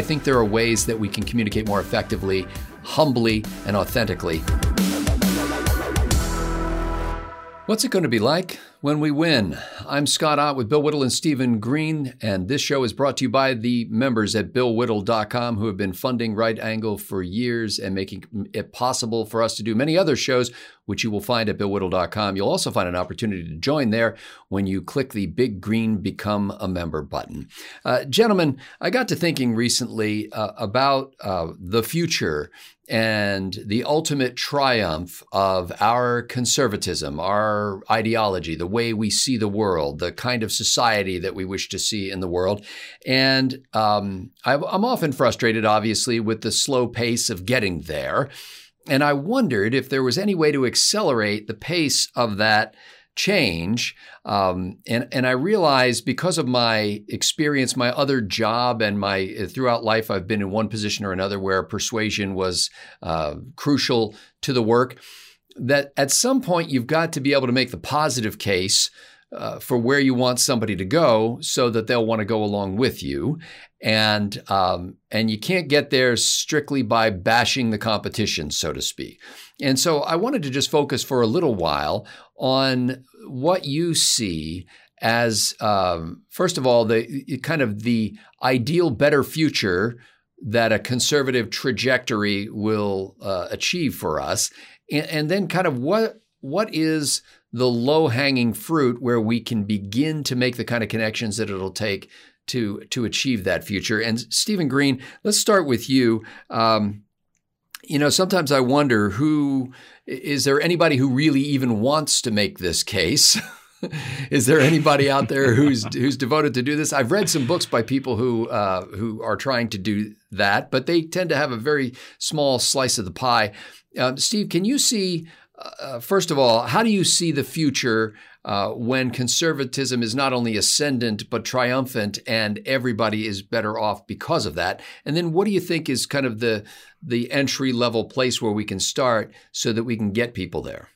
I think there are ways that we can communicate more effectively, humbly, and authentically. What's it going to be like when we win? I'm Scott Ott with Bill Whittle and Stephen Green, and this show is brought to you by the members at BillWhittle.com who have been funding Right Angle for years and making it possible for us to do many other shows, which you will find at BillWhittle.com. You'll also find an opportunity to join there when you click the big green Become a Member button. Uh, gentlemen, I got to thinking recently uh, about uh, the future and the ultimate triumph of our conservatism, our ideology, the way we see the world, the kind of society that we wish to see in the world. And um, I'm often frustrated, obviously, with the slow pace of getting there. And I wondered if there was any way to accelerate the pace of that change. Um, and and I realized because of my experience, my other job, and my throughout life, I've been in one position or another where persuasion was uh, crucial to the work. That at some point you've got to be able to make the positive case uh, for where you want somebody to go, so that they'll want to go along with you, and um, and you can't get there strictly by bashing the competition, so to speak. And so I wanted to just focus for a little while on what you see as, um, first of all, the kind of the ideal better future that a conservative trajectory will uh, achieve for us, and, and then kind of what what is the low hanging fruit where we can begin to make the kind of connections that it'll take to to achieve that future. And Stephen Green, let's start with you. Um, you know, sometimes I wonder who is there anybody who really even wants to make this case? is there anybody out there who's who's devoted to do this? I've read some books by people who uh, who are trying to do that, but they tend to have a very small slice of the pie. Uh, Steve, can you see? Uh, first of all, how do you see the future uh, when conservatism is not only ascendant but triumphant, and everybody is better off because of that? And then, what do you think is kind of the the entry level place where we can start so that we can get people there?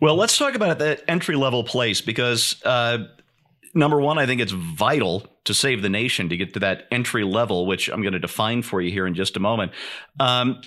Well, let's talk about that entry level place because uh, number one, I think it's vital to save the nation to get to that entry level, which I'm going to define for you here in just a moment. Um,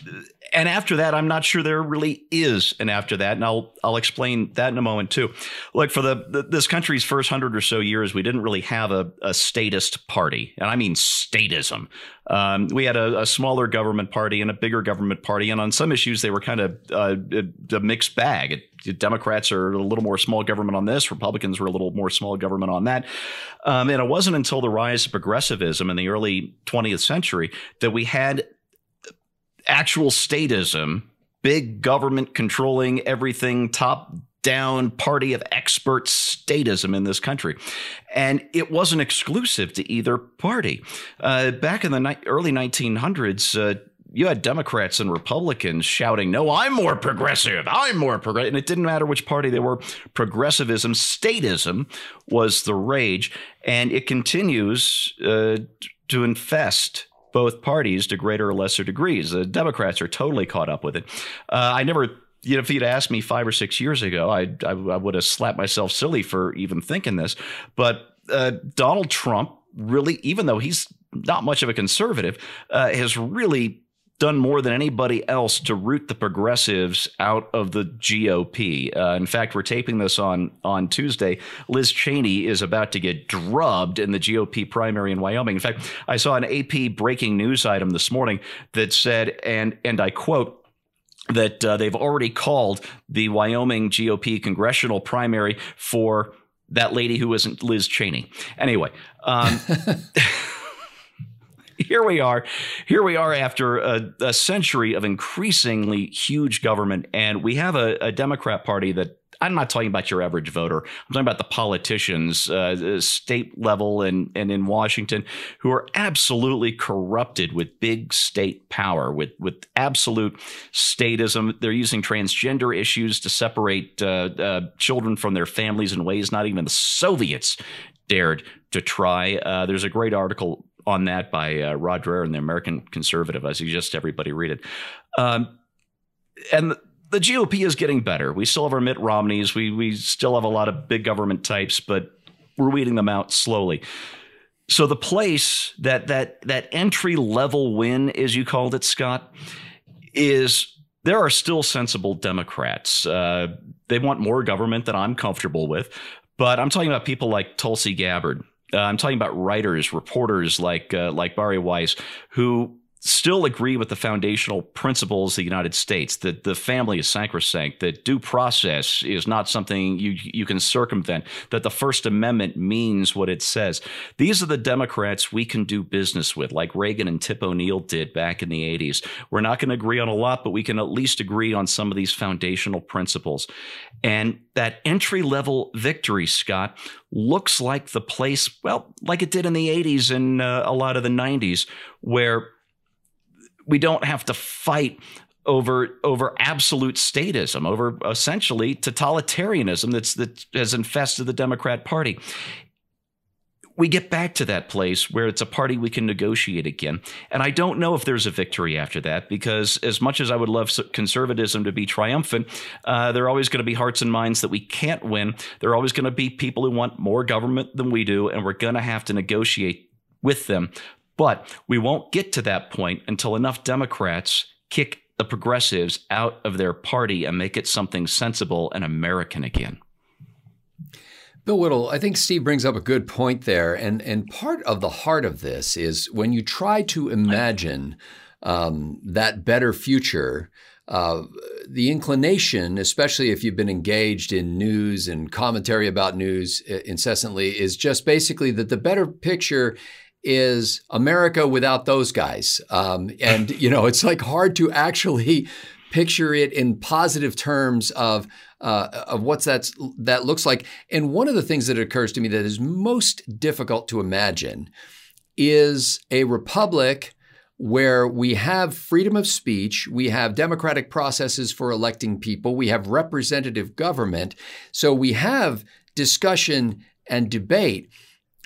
and after that, I'm not sure there really is an after that, and I'll I'll explain that in a moment too. Look, for the, the this country's first hundred or so years, we didn't really have a, a statist party, and I mean statism. Um, we had a, a, smaller government party and a bigger government party, and on some issues they were kind of uh, a, a mixed bag. Democrats are a little more small government on this, Republicans were a little more small government on that, um, and it wasn't until the rise of progressivism in the early 20th century that we had actual statism, big government controlling everything, top down party of expert statism in this country. And it wasn't exclusive to either party. Uh, back in the ni- early 1900s, uh, you had Democrats and Republicans shouting, No, I'm more progressive. I'm more progressive. And it didn't matter which party they were. Progressivism, statism was the rage. And it continues uh, to infest both parties to greater or lesser degrees. The Democrats are totally caught up with it. Uh, I never you know, if you'd asked me five or six years ago, I, I, I would have slapped myself silly for even thinking this. But uh, Donald Trump really, even though he's not much of a conservative, uh, has really done more than anybody else to root the progressives out of the GOP. Uh, in fact, we're taping this on on Tuesday. Liz Cheney is about to get drubbed in the GOP primary in Wyoming. In fact, I saw an AP breaking news item this morning that said, and and I quote that uh, they've already called the Wyoming GOP congressional primary for that lady who isn't Liz Cheney. Anyway. Um, here we are. Here we are after a, a, century of increasingly huge government, and we have a, a, Democrat Party that I'm not talking about your average voter. I'm talking about the politicians, uh, state level and, and in Washington, who are absolutely corrupted with big state power, with, with absolute statism. They're using transgender issues to separate uh, uh, children from their families in ways not even the Soviets dared to try. Uh, there's a great article on that by uh, Rod Dreher in the American Conservative. I suggest everybody read it. Um, and the, the GOP is getting better. We still have our Mitt Romneys. We we still have a lot of big government types, but we're weeding them out slowly. So the place that that that entry level win, as you called it, Scott, is there are still sensible Democrats. Uh, they want more government than I'm comfortable with, but I'm talking about people like Tulsi Gabbard. Uh, I'm talking about writers, reporters like uh, like Bari Weiss, who still agree with the foundational principles of the United States that the family is sacrosanct, that due process is not something you you can circumvent, that the First Amendment means what it says. These are the Democrats we can do business with, like Reagan and Tip O'Neill did back in the 80s. We're not going to agree on a lot, but we can at least agree on some of these foundational principles. And that entry level victory, Scott, looks like the place, well, like it did in the 80s and uh, a lot of the 90s, where we don't have to fight over over absolute statism, over essentially totalitarianism that's that has infested the Democrat Party. We get back to that place where it's a party we can negotiate again. And I don't know if there's a victory after that because, as much as I would love conservatism to be triumphant, uh, there are always going to be hearts and minds that we can't win. There are always going to be people who want more government than we do, and we're going to have to negotiate with them but we won't get to that point until enough Democrats kick the progressives out of their party and make it something sensible and American again. Bill Whittle, I think Steve brings up a good point there. And, and part of the heart of this is when you try to imagine um, that better future, uh, the inclination, especially if you've been engaged in news and commentary about news uh, incessantly, is just basically that the better picture is America without those guys. Um, and, you know, it's like hard to actually picture it in positive terms of uh, of what's that that looks like. And one of the things that occurs to me that is most difficult to imagine is a republic where we have freedom of speech, we have democratic processes for electing people, we have representative government, so we have discussion and debate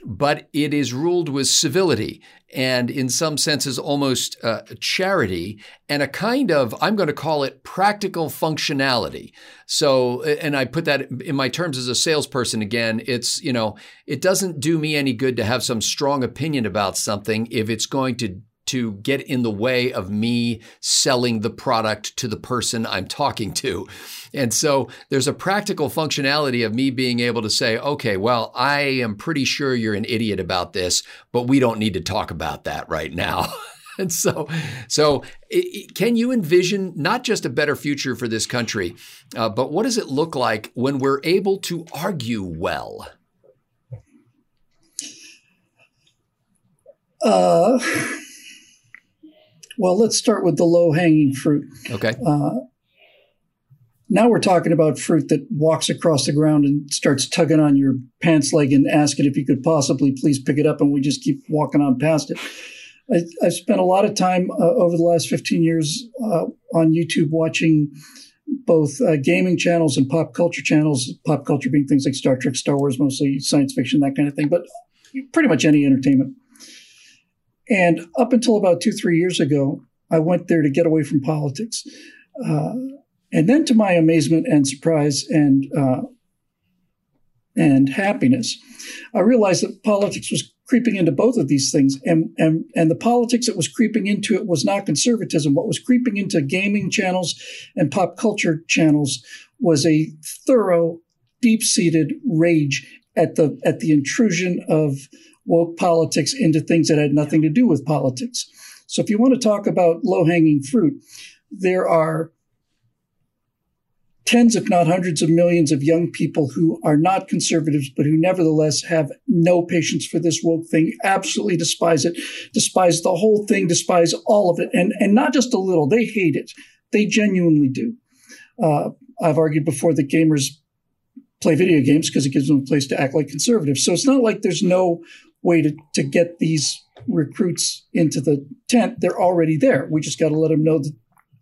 but it is ruled with civility and in some senses almost uh, charity and a kind of i'm going to call it practical functionality. So and i put that in my terms as a salesperson again it's you know it doesn't do me any good to have some strong opinion about something if it's going to to get in the way of me selling the product to the person I'm talking to. And so there's a practical functionality of me being able to say, okay, well, I am pretty sure you're an idiot about this, but we don't need to talk about that right now. and so, so can you envision not just a better future for this country, uh, but what does it look like when we're able to argue well? Uh, well, let's start with the low hanging fruit. Okay. Uh, now we're talking about fruit that walks across the ground and starts tugging on your pants leg and asking if you could possibly please pick it up, and we just keep walking on past it. I, have spent a lot of time uh, over the last 15 years uh, on YouTube watching both uh, gaming channels and pop culture channels, pop culture being things like Star Trek, Star Wars, mostly science fiction, that kind of thing, but pretty much any entertainment. And up until about two, three years ago, I went there to get away from politics. Uh, and then, to my amazement and surprise and uh, and happiness, I realized that politics was creeping into both of these things. And, and, and the politics that was creeping into it was not conservatism. What was creeping into gaming channels and pop culture channels was a thorough, deep seated rage at the, at the intrusion of woke politics into things that had nothing to do with politics. So if you want to talk about low hanging fruit, there are tens, if not hundreds of millions of young people who are not conservatives, but who nevertheless have no patience for this woke thing, absolutely despise it, despise the whole thing, despise all of it, and, and not just a little, they hate it. They genuinely do. Uh, I've argued before that gamers play video games because it gives them a place to act like conservatives. So it's not like there's no way to, to get these recruits into the tent. They're already there. We just got to let them know that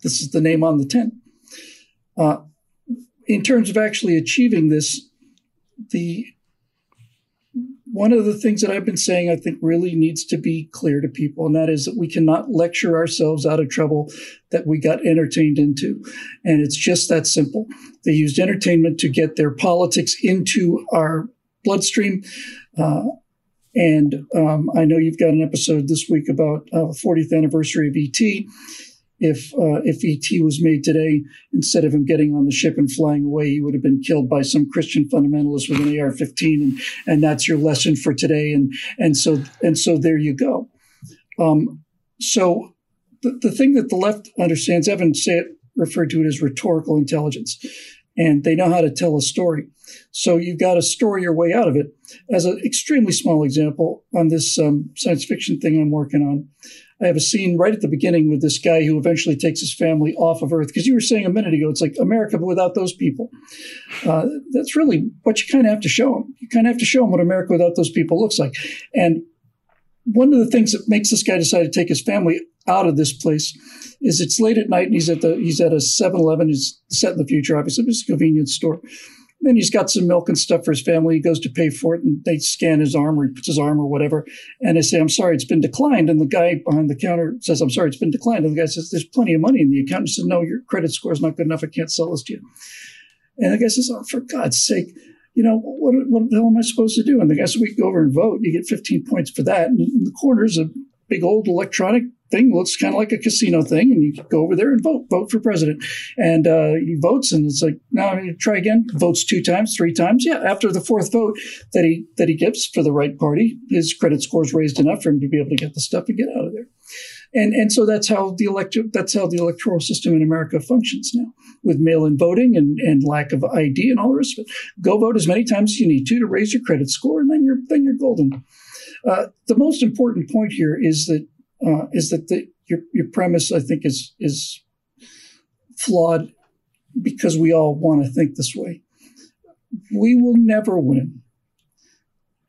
this is the name on the tent. Uh, in terms of actually achieving this, the one of the things that I've been saying I think really needs to be clear to people, and that is that we cannot lecture ourselves out of trouble that we got entertained into. And it's just that simple. They used entertainment to get their politics into our bloodstream. Uh, And um, I know you've got an episode this week about uh, 40th anniversary of ET. If uh, if ET was made today, instead of him getting on the ship and flying away, he would have been killed by some Christian fundamentalist with an AR-15, and and that's your lesson for today. And and so and so there you go. Um, so the, the thing that the left understands, Evan Sayet, referred to it as rhetorical intelligence, and they know how to tell a story. So you've got to story your way out of it. As an extremely small example on this um, science fiction thing I'm working on, I have a scene right at the beginning with this guy who eventually takes his family off of Earth. Because you were saying a minute ago, it's like America, without those people. Uh, that's really what you kind of have to show them. You kind of have to show them what America without those people looks like. And one of the things that makes this guy decide to take his family out of this place is it's late at night and he's at the he's at a 7-Eleven. He's set in the future, obviously, it's a convenience store. Then he's got some milk and stuff for his family. He goes to pay for it and they scan his arm or he puts his arm or whatever. And they say, I'm sorry, it's been declined. And the guy behind the counter says, I'm sorry, it's been declined. And the guy says, There's plenty of money in the account. He says, No, your credit score is not good enough. I can't sell this to you. And the guy says, Oh, for God's sake you know, what, what the hell am I supposed to do? And the guy said, we can go over and vote. You get 15 points for that. And in the corner is a big old electronic thing. Looks kind of like a casino thing. And you go over there and vote, vote for president. And uh, he votes and it's like, now try again. Votes two times, three times. Yeah. After the fourth vote that he, that he gives for the right party, his credit score is raised enough for him to be able to get the stuff and get out of there. And, and so that's how the elect- that's how the electoral system in America functions now with mail-in voting and, and lack of ID and all the rest of it. Go vote as many times as you need to to raise your credit score, and then you're then you're golden. Uh, the most important point here is that uh, is that the, your your premise I think is is flawed because we all want to think this way. We will never win,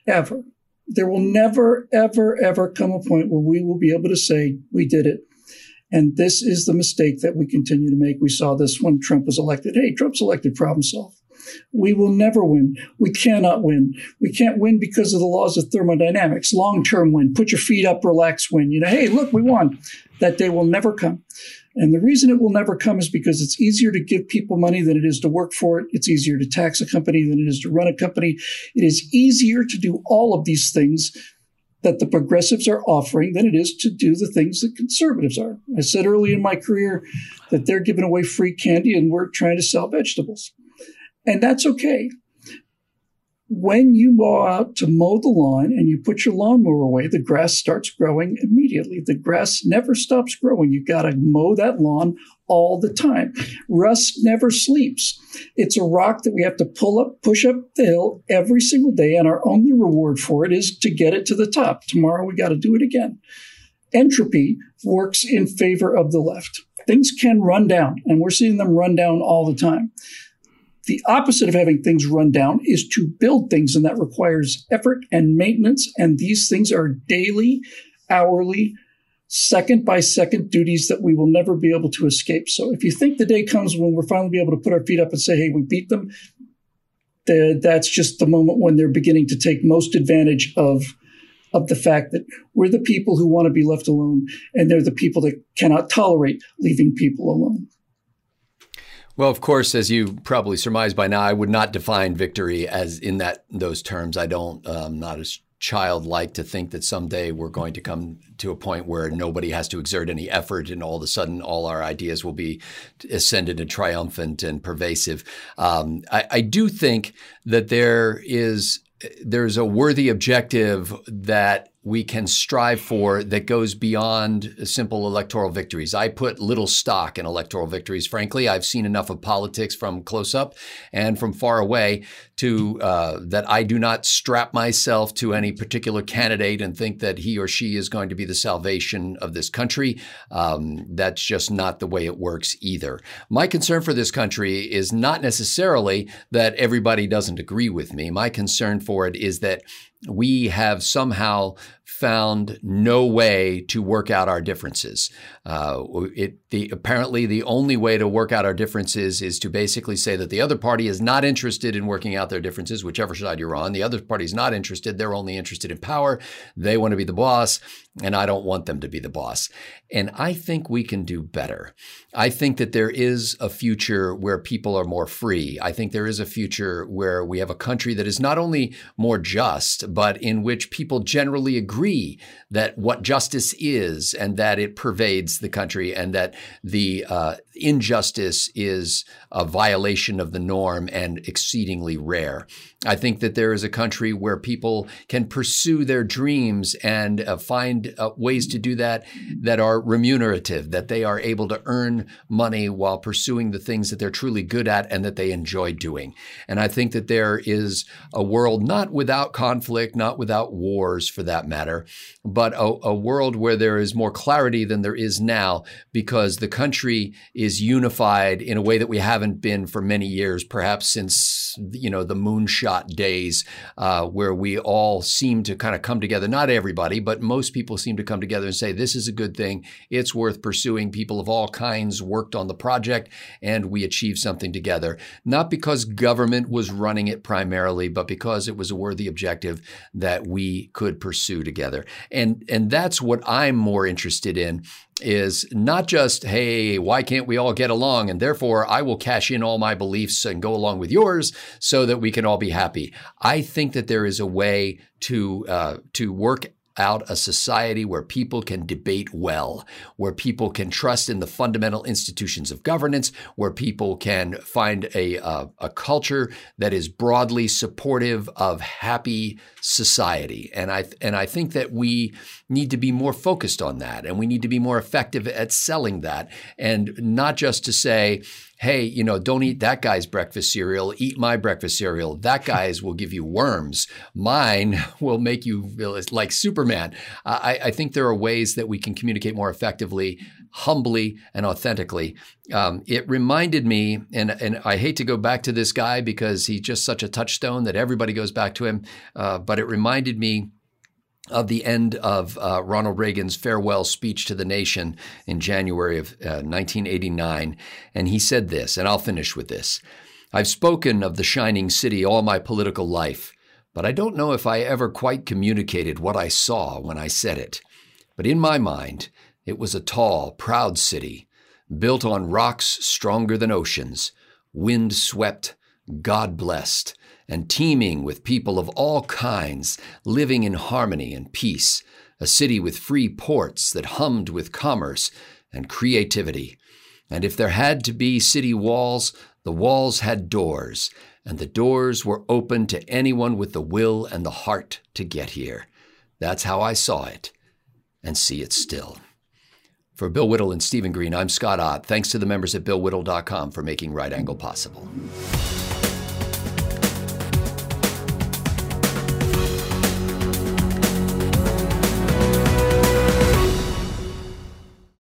ever, there will never, ever, ever come a point where we will be able to say, we did it. And this is the mistake that we continue to make. We saw this when Trump was elected. Hey, Trump's elected, problem solved. We will never win. We cannot win. We can't win because of the laws of thermodynamics. Long term win. Put your feet up, relax, win. You know, hey, look, we won. That day will never come. And the reason it will never come is because it's easier to give people money than it is to work for it. It's easier to tax a company than it is to run a company. It is easier to do all of these things that the progressives are offering than it is to do the things that conservatives are. I said early in my career that they're giving away free candy and we're trying to sell vegetables. And that's okay when you go out to mow the lawn and you put your lawnmower away, the grass starts growing immediately. The grass never stops growing. You've got to mow that lawn all the time. Rust never sleeps. It's a rock that we have to pull up, push up the hill every single day. And our only reward for it is to get it to the top. Tomorrow we got to do it again. Entropy works in favor of the left. Things can run down and we're seeing them run down all the time. The opposite of having things run down is to build things, and that requires effort and maintenance. And these things are daily, hourly, second by second duties that we will never be able to escape. So if you think the day comes when we're finally be able to put our feet up and say, hey, we beat them, that's just the moment when they're beginning to take most advantage of of the fact that we're the people who want to be left alone and they're the people that cannot tolerate leaving people alone. Well, of course, as you probably surmise by now, I would not define victory as in that those terms. I don't, um, not as childlike to think that someday we're going to come to a point where nobody has to exert any effort and all of a sudden all our ideas will be ascended and triumphant and pervasive. Um, I, I do think that there is there's a worthy objective that we can strive for that goes beyond simple electoral victories. I put little stock in electoral victories. Frankly, I've seen enough of politics from close up and from far away to uh, that I do not strap myself to any particular candidate and think that he or she is going to be the salvation of this country. Um, that's just not the way it works either. My concern for this country is not necessarily that everybody doesn't agree with me. My concern for it is that we have somehow found no way to work out our differences. Uh, it, the, apparently, the only way to work out our differences is to basically say that the other party is not interested in working out their differences, whichever side you're on. The other party is not interested. They're only interested in power. They want to be the boss, and I don't want them to be the boss. And I think we can do better. I think that there is a future where people are more free. I think there is a future where we have a country that is not only more just, but in which people generally agree that what justice is and that it pervades the country and that the uh, injustice is a violation of the norm and exceedingly rare. I think that there is a country where people can pursue their dreams and uh, find uh, ways to do that that are remunerative, that they are able to earn money while pursuing the things that they're truly good at and that they enjoy doing. And I think that there is a world not without conflict, not without wars for that matter, but a, a world where there is more clarity than there is now because the country is unified in a way that we haven't been for many years, perhaps since you know the moonshot days, uh, where we all seem to kind of come together. Not everybody, but most people seem to come together and say this is a good thing. It's worth pursuing. People of all kinds worked on the project, and we achieved something together. Not because government was running it primarily, but because it was a worthy objective that we could pursue together. And and that's what I'm more interested in is not just, hey, why can't we all get along? And therefore, I will cash in all my beliefs and go along with yours so that we can all be happy. I think that there is a way to uh, to work out a society where people can debate well, where people can trust in the fundamental institutions of governance, where people can find a, a, a culture that is broadly supportive of happy society. And I, and I think that we need to be more focused on that and we need to be more effective at selling that and not just to say, hey, you know, don't eat that guy's breakfast cereal, eat my breakfast cereal. That guy's will give you worms. Mine will make you feel like Superman. I, I think there are ways that we can communicate more effectively, humbly, and authentically. Um, it reminded me, and, and I hate to go back to this guy because he's just such a touchstone that everybody goes back to him, uh, but it reminded me of the end of uh, Ronald Reagan's farewell speech to the nation in January of uh, 1989. And he said this, and I'll finish with this I've spoken of the shining city all my political life, but I don't know if I ever quite communicated what I saw when I said it. But in my mind, it was a tall, proud city, built on rocks stronger than oceans, wind swept, God blessed and teeming with people of all kinds living in harmony and peace, a city with free ports that hummed with commerce and creativity. And if there had to be city walls, the walls had doors, and the doors were open to anyone with the will and the heart to get here. That's how I saw it and see it still. For Bill Whittle and Stephen Green, I'm Scott Ott. Thanks to the members at BillWhittle.com for making Right Angle possible.